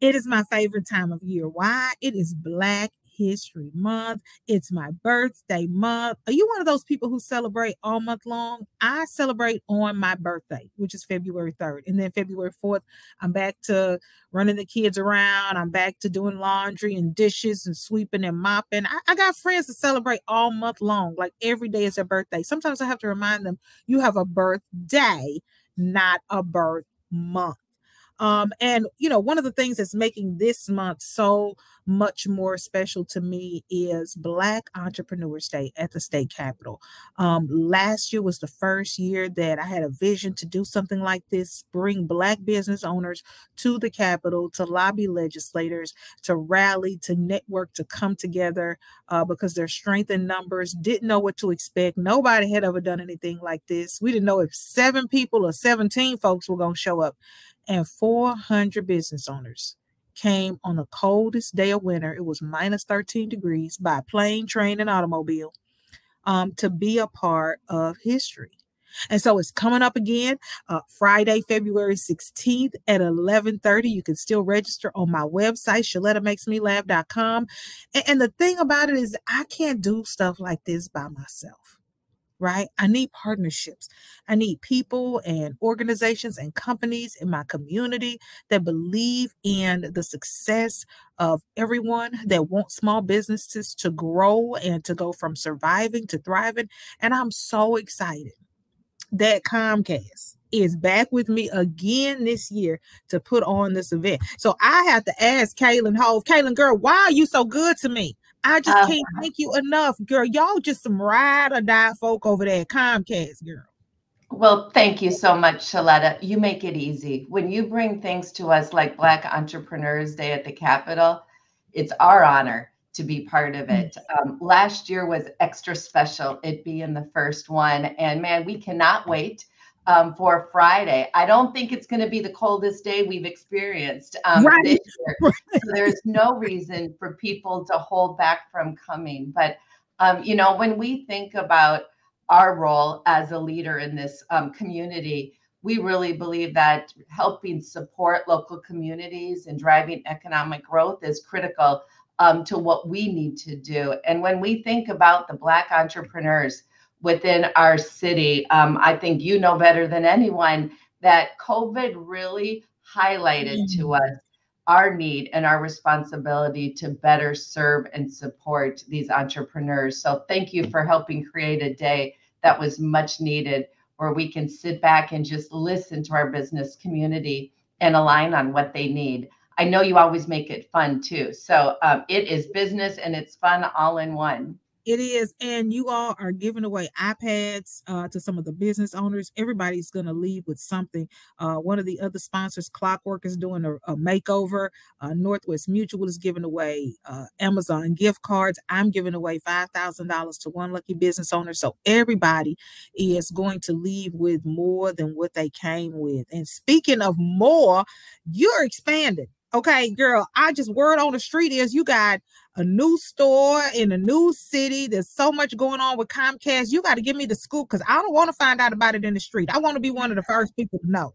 It is my favorite time of year. Why? It is Black History Month. It's my birthday month. Are you one of those people who celebrate all month long? I celebrate on my birthday, which is February 3rd. And then February 4th, I'm back to running the kids around. I'm back to doing laundry and dishes and sweeping and mopping. I, I got friends that celebrate all month long. Like every day is their birthday. Sometimes I have to remind them you have a birthday, not a birth month. Um, and you know, one of the things that's making this month so much more special to me is Black Entrepreneurs Day at the state capitol. Um, last year was the first year that I had a vision to do something like this, bring Black business owners to the Capitol to lobby legislators, to rally, to network, to come together uh, because their strength in numbers didn't know what to expect. Nobody had ever done anything like this. We didn't know if seven people or 17 folks were going to show up and 400 business owners came on the coldest day of winter. It was minus 13 degrees by plane, train, and automobile um, to be a part of history. And so it's coming up again uh, Friday, February 16th at 11:30. You can still register on my website, ShelettaMakesMeLaugh.com. And, and the thing about it is, I can't do stuff like this by myself right? I need partnerships. I need people and organizations and companies in my community that believe in the success of everyone that wants small businesses to grow and to go from surviving to thriving. And I'm so excited that Comcast is back with me again this year to put on this event. So I have to ask Kalyn Hove, Kalyn, girl, why are you so good to me? I just uh, can't thank you enough, girl. Y'all just some ride or die folk over there Comcast, girl. Well, thank you so much, Sheletta. You make it easy. When you bring things to us like Black Entrepreneurs Day at the Capitol, it's our honor to be part of it. Um, last year was extra special, it being the first one. And man, we cannot wait um, for Friday. I don't think it's going to be the coldest day we've experienced um, right. this year. Right. So there's no reason for people to hold back from coming. But, um, you know, when we think about our role as a leader in this um, community, we really believe that helping support local communities and driving economic growth is critical um, to what we need to do. And when we think about the Black entrepreneurs, within our city. Um, I think you know better than anyone that COVID really highlighted mm-hmm. to us our need and our responsibility to better serve and support these entrepreneurs. So thank you for helping create a day that was much needed where we can sit back and just listen to our business community and align on what they need. I know you always make it fun too. So um, it is business and it's fun all in one. It is, and you all are giving away iPads uh, to some of the business owners. Everybody's going to leave with something. Uh, one of the other sponsors, Clockwork, is doing a, a makeover. Uh, Northwest Mutual is giving away uh, Amazon gift cards. I'm giving away five thousand dollars to one lucky business owner. So everybody is going to leave with more than what they came with. And speaking of more, you're expanding Okay, girl, I just word on the street is you got a new store in a new city. There's so much going on with Comcast. You got to give me the scoop because I don't want to find out about it in the street. I want to be one of the first people to know.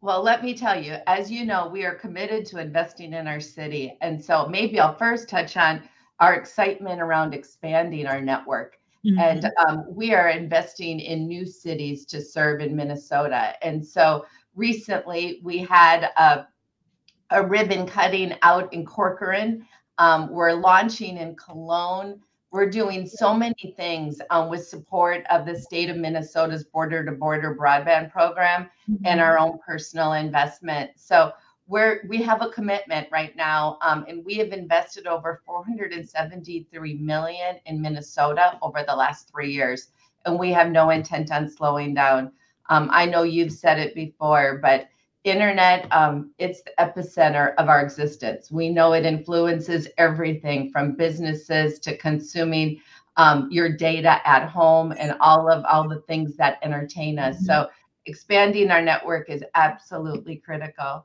Well, let me tell you, as you know, we are committed to investing in our city. And so maybe I'll first touch on our excitement around expanding our network. Mm-hmm. And um, we are investing in new cities to serve in Minnesota. And so recently we had a, a ribbon cutting out in Corcoran. Um, we're launching in Cologne. We're doing so many things um, with support of the state of Minnesota's border to border broadband program mm-hmm. and our own personal investment. So we're we have a commitment right now, um, and we have invested over 473 million in Minnesota over the last three years, and we have no intent on slowing down. Um, I know you've said it before, but internet um, it's the epicenter of our existence we know it influences everything from businesses to consuming um, your data at home and all of all the things that entertain us mm-hmm. so expanding our network is absolutely critical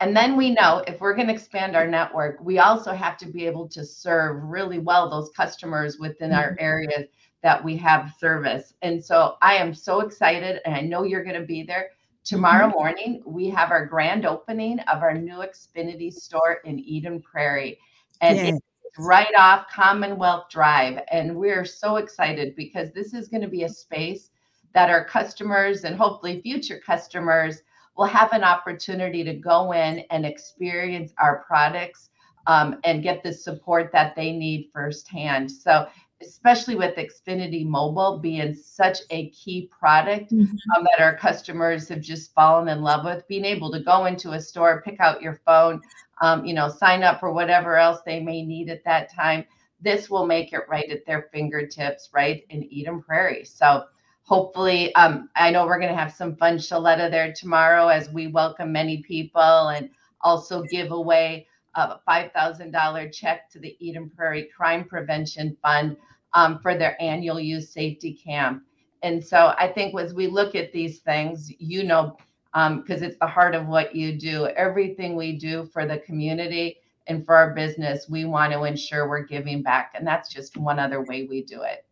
and then we know if we're going to expand our network we also have to be able to serve really well those customers within mm-hmm. our areas that we have service and so i am so excited and i know you're going to be there Tomorrow mm-hmm. morning, we have our grand opening of our new Xfinity store in Eden Prairie. And yes. it's right off Commonwealth Drive. And we're so excited because this is going to be a space that our customers and hopefully future customers will have an opportunity to go in and experience our products um, and get the support that they need firsthand. So especially with Xfinity Mobile being such a key product mm-hmm. um, that our customers have just fallen in love with, being able to go into a store, pick out your phone, um, you know, sign up for whatever else they may need at that time. This will make it right at their fingertips, right in Eden Prairie. So hopefully, um, I know we're going to have some fun Sheletta there tomorrow as we welcome many people and also give away a $5,000 check to the Eden Prairie Crime Prevention Fund um, for their annual youth safety camp. And so I think as we look at these things, you know, because um, it's the heart of what you do, everything we do for the community and for our business, we want to ensure we're giving back. And that's just one other way we do it.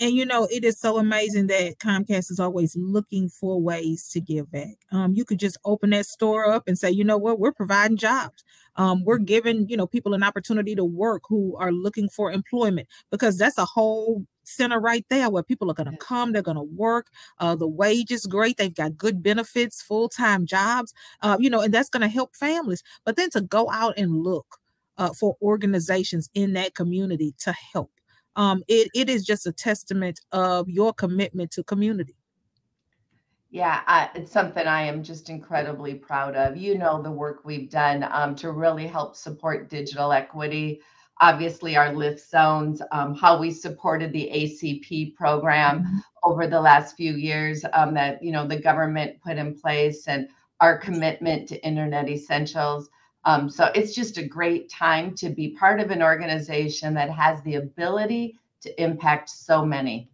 And you know, it is so amazing that Comcast is always looking for ways to give back. Um, you could just open that store up and say, you know what, we're providing jobs. Um, we're giving you know people an opportunity to work who are looking for employment because that's a whole center right there where people are going to come they're going to work uh, the wage is great they've got good benefits full-time jobs uh, you know and that's going to help families. But then to go out and look uh, for organizations in that community to help um, it, it is just a testament of your commitment to community. Yeah, I, it's something I am just incredibly proud of. You know, the work we've done um, to really help support digital equity. Obviously, our lift zones, um, how we supported the ACP program mm-hmm. over the last few years um, that, you know, the government put in place and our commitment to Internet Essentials. Um, so it's just a great time to be part of an organization that has the ability to impact so many.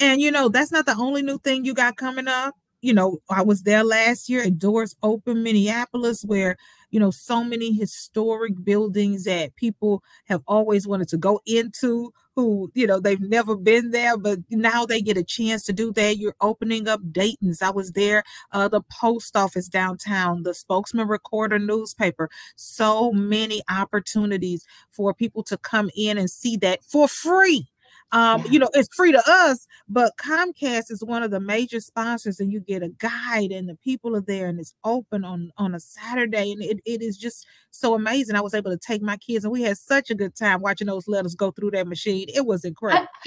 And you know, that's not the only new thing you got coming up. You know, I was there last year at Doors Open Minneapolis, where you know so many historic buildings that people have always wanted to go into who you know they've never been there but now they get a chance to do that. You're opening up dayton's. I was there uh, the post office downtown the spokesman recorder newspaper. So many opportunities for people to come in and see that for free um, you know, it's free to us, but Comcast is one of the major sponsors, and you get a guide, and the people are there, and it's open on on a Saturday, and it, it is just so amazing. I was able to take my kids, and we had such a good time watching those letters go through that machine. It was incredible.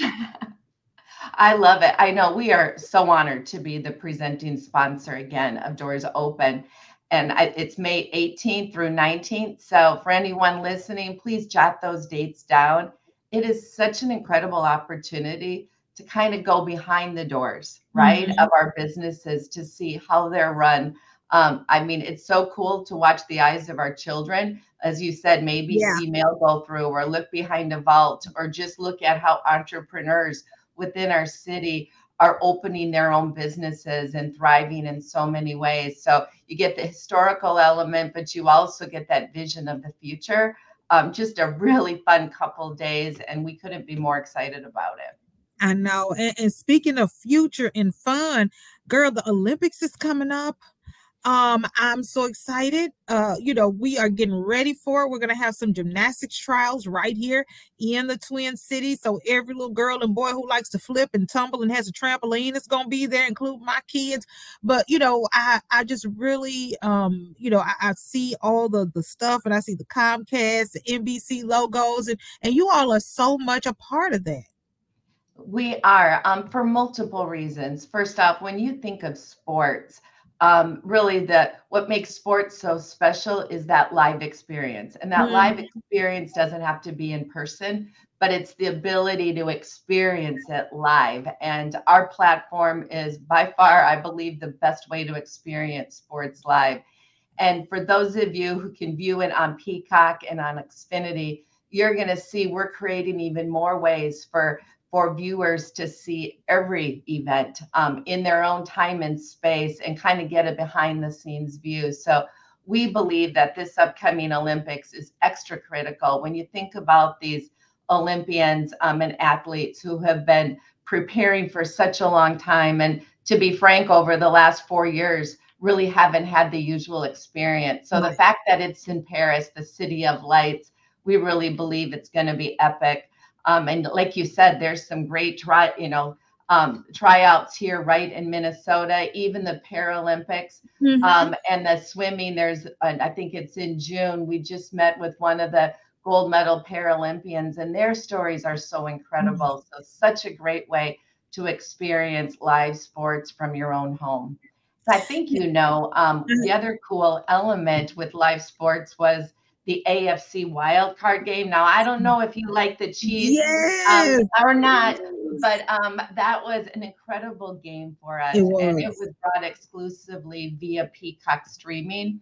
I love it. I know we are so honored to be the presenting sponsor again of Doors Open. And I, it's May 18th through 19th. So, for anyone listening, please jot those dates down it is such an incredible opportunity to kind of go behind the doors, right, mm-hmm. of our businesses to see how they're run. Um, I mean, it's so cool to watch the eyes of our children, as you said, maybe yeah. see mail go through or look behind a vault or just look at how entrepreneurs within our city are opening their own businesses and thriving in so many ways. So you get the historical element, but you also get that vision of the future. Um, just a really fun couple days, and we couldn't be more excited about it. I know. And, and speaking of future and fun, girl, the Olympics is coming up. Um, I'm so excited. Uh, you know, we are getting ready for it. We're gonna have some gymnastics trials right here in the Twin Cities. So every little girl and boy who likes to flip and tumble and has a trampoline is gonna be there, including my kids. But you know, I I just really um, you know, I, I see all the the stuff and I see the Comcast, the NBC logos, and and you all are so much a part of that. We are um, for multiple reasons. First off, when you think of sports, um, really the what makes sports so special is that live experience, and that mm. live experience doesn't have to be in person, but it's the ability to experience it live. And our platform is by far, I believe, the best way to experience sports live. And for those of you who can view it on Peacock and on Xfinity, you're going to see we're creating even more ways for for viewers to see every event um, in their own time and space and kind of get a behind the scenes view. So we believe that this upcoming Olympics is extra critical when you think about these Olympians um, and athletes who have been preparing for such a long time. And to be frank, over the last four years, really haven't had the usual experience. So the fact that it's in Paris, the city of lights, we really believe it's going to be epic. Um, and like you said, there's some great try, you know, um, tryouts here, right in Minnesota. Even the Paralympics mm-hmm. um, and the swimming. There's, uh, I think it's in June. We just met with one of the gold medal Paralympians, and their stories are so incredible. Mm-hmm. So such a great way to experience live sports from your own home. So I think you know um, the mm-hmm. other cool element with live sports was the AFC wildcard game. Now, I don't know if you like the Chiefs um, yes. um, or not, but um, that was an incredible game for us. It and it was brought exclusively via Peacock streaming.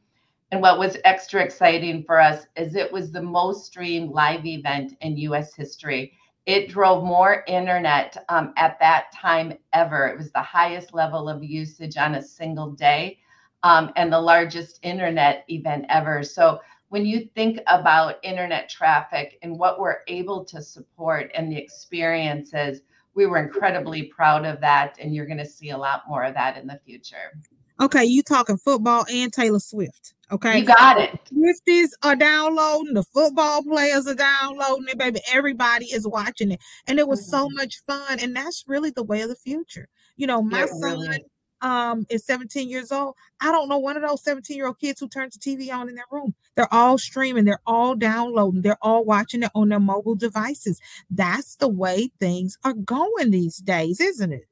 And what was extra exciting for us is it was the most streamed live event in US history. It drove more internet um, at that time ever. It was the highest level of usage on a single day um, and the largest internet event ever. So when you think about internet traffic and what we're able to support and the experiences, we were incredibly proud of that. And you're going to see a lot more of that in the future. Okay, you talking football and Taylor Swift. Okay, you got it. Swifties are downloading, the football players are downloading it, baby. Everybody is watching it, and it was mm-hmm. so much fun. And that's really the way of the future. You know, my son really um is 17 years old i don't know one of those 17 year old kids who turns the tv on in their room. They're all streaming they're all downloading they're all watching it on their mobile devices. That's the way things are going these days isn't it?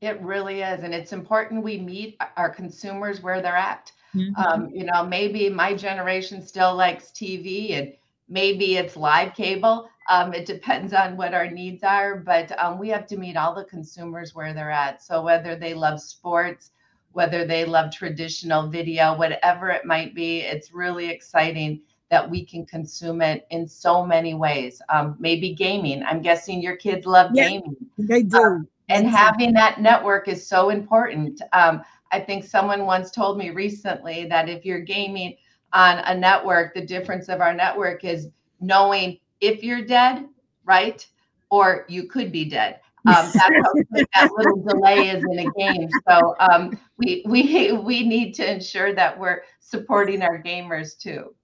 It really is and it's important we meet our consumers where they're at. Mm-hmm. um, you know maybe my generation still likes tv and maybe it's live cable um, it depends on what our needs are, but um, we have to meet all the consumers where they're at. So whether they love sports, whether they love traditional video, whatever it might be, it's really exciting that we can consume it in so many ways. Um, maybe gaming. I'm guessing your kids love yeah, gaming. They do. Um, and having that network is so important. Um, I think someone once told me recently that if you're gaming on a network, the difference of our network is knowing if you're dead, right? Or you could be dead. Um, that's how that little delay is in a game. So um, we we we need to ensure that we're supporting our gamers too.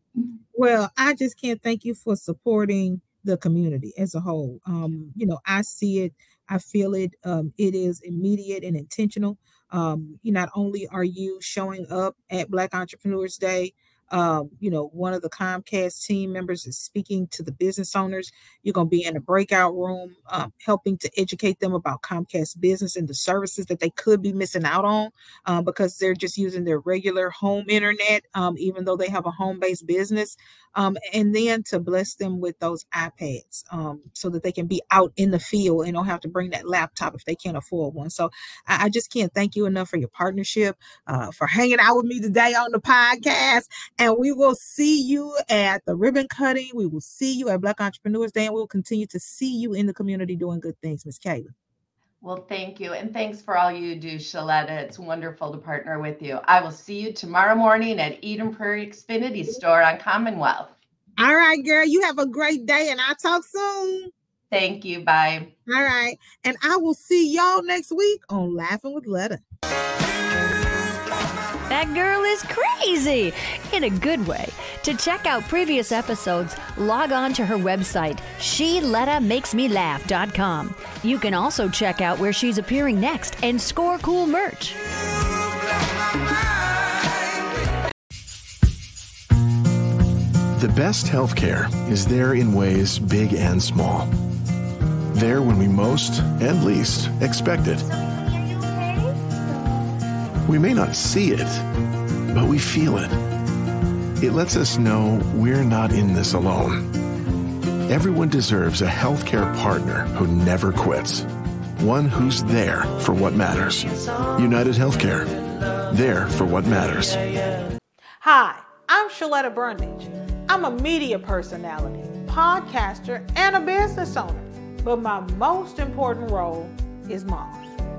Well, I just can't thank you for supporting the community as a whole. Um, you know, I see it, I feel it. Um, it is immediate and intentional. Um, you not only are you showing up at Black Entrepreneurs Day, um, you know, one of the Comcast team members is speaking to the business owners. You're going to be in a breakout room, um, helping to educate them about Comcast business and the services that they could be missing out on uh, because they're just using their regular home internet, um, even though they have a home based business. Um, and then to bless them with those iPads um, so that they can be out in the field and don't have to bring that laptop if they can't afford one. So I, I just can't thank you enough for your partnership, uh, for hanging out with me today on the podcast and we will see you at the ribbon cutting. We will see you at Black Entrepreneurs Day, and we'll continue to see you in the community doing good things, Miss Kayla. Well, thank you. And thanks for all you do, Sheletta. It's wonderful to partner with you. I will see you tomorrow morning at Eden Prairie Xfinity Store on Commonwealth. All right, girl. You have a great day and I'll talk soon. Thank you. Bye. All right. And I will see y'all next week on Laughing with Letta. That girl is crazy in a good way. To check out previous episodes, log on to her website, SheLettaMakesMeLaugh.com. You can also check out where she's appearing next and score cool merch. The best healthcare is there in ways big and small. There when we most and least expect it. We may not see it, but we feel it. It lets us know we're not in this alone. Everyone deserves a healthcare partner who never quits. One who's there for what matters. United Healthcare. There for what matters. Hi, I'm Sheletta Brundage. I'm a media personality, podcaster, and a business owner. But my most important role is mom.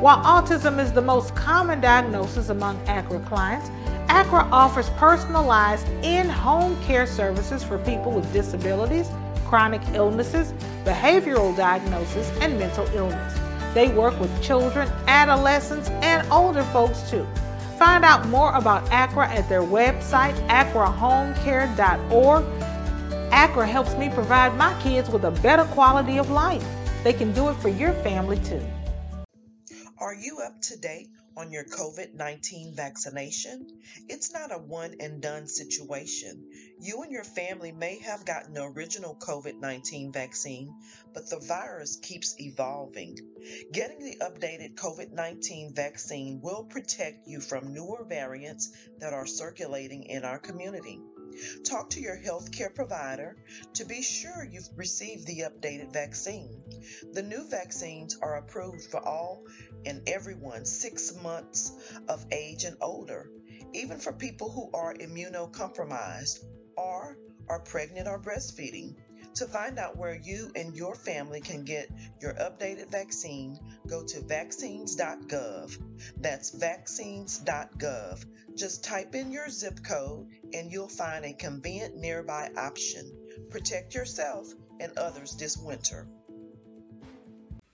While autism is the most common diagnosis among ACRA clients, ACRA offers personalized in home care services for people with disabilities, chronic illnesses, behavioral diagnosis, and mental illness. They work with children, adolescents, and older folks too. Find out more about ACRA at their website, acrahomecare.org. ACRA helps me provide my kids with a better quality of life. They can do it for your family too. Are you up to date on your COVID 19 vaccination? It's not a one and done situation. You and your family may have gotten the original COVID 19 vaccine, but the virus keeps evolving. Getting the updated COVID 19 vaccine will protect you from newer variants that are circulating in our community. Talk to your healthcare provider to be sure you've received the updated vaccine. The new vaccines are approved for all and everyone six months of age and older, even for people who are immunocompromised or are pregnant or breastfeeding. To find out where you and your family can get your updated vaccine, go to vaccines.gov. That's vaccines.gov. Just type in your zip code and you'll find a convenient nearby option. Protect yourself and others this winter.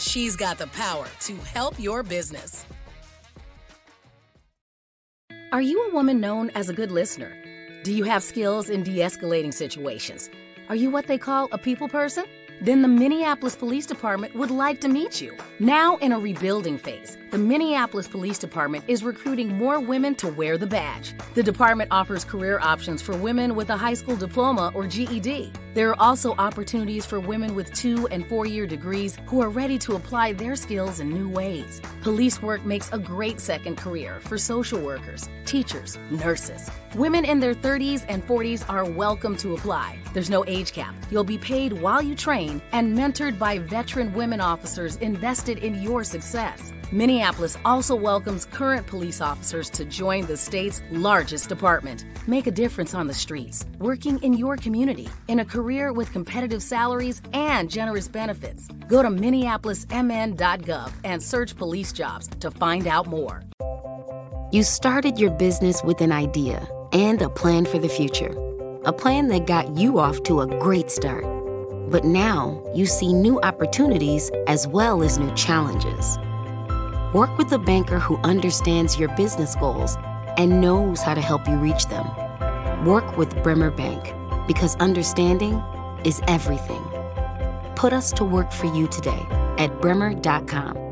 She's got the power to help your business. Are you a woman known as a good listener? Do you have skills in de escalating situations? Are you what they call a people person? Then the Minneapolis Police Department would like to meet you. Now, in a rebuilding phase, the Minneapolis Police Department is recruiting more women to wear the badge. The department offers career options for women with a high school diploma or GED. There are also opportunities for women with two and four year degrees who are ready to apply their skills in new ways. Police work makes a great second career for social workers, teachers, nurses. Women in their 30s and 40s are welcome to apply. There's no age cap. You'll be paid while you train and mentored by veteran women officers invested in your success. Minneapolis also welcomes current police officers to join the state's largest department. Make a difference on the streets, working in your community, in a career with competitive salaries and generous benefits. Go to minneapolismn.gov and search police jobs to find out more. You started your business with an idea and a plan for the future, a plan that got you off to a great start. But now you see new opportunities as well as new challenges. Work with a banker who understands your business goals and knows how to help you reach them. Work with Bremer Bank because understanding is everything. Put us to work for you today at bremer.com.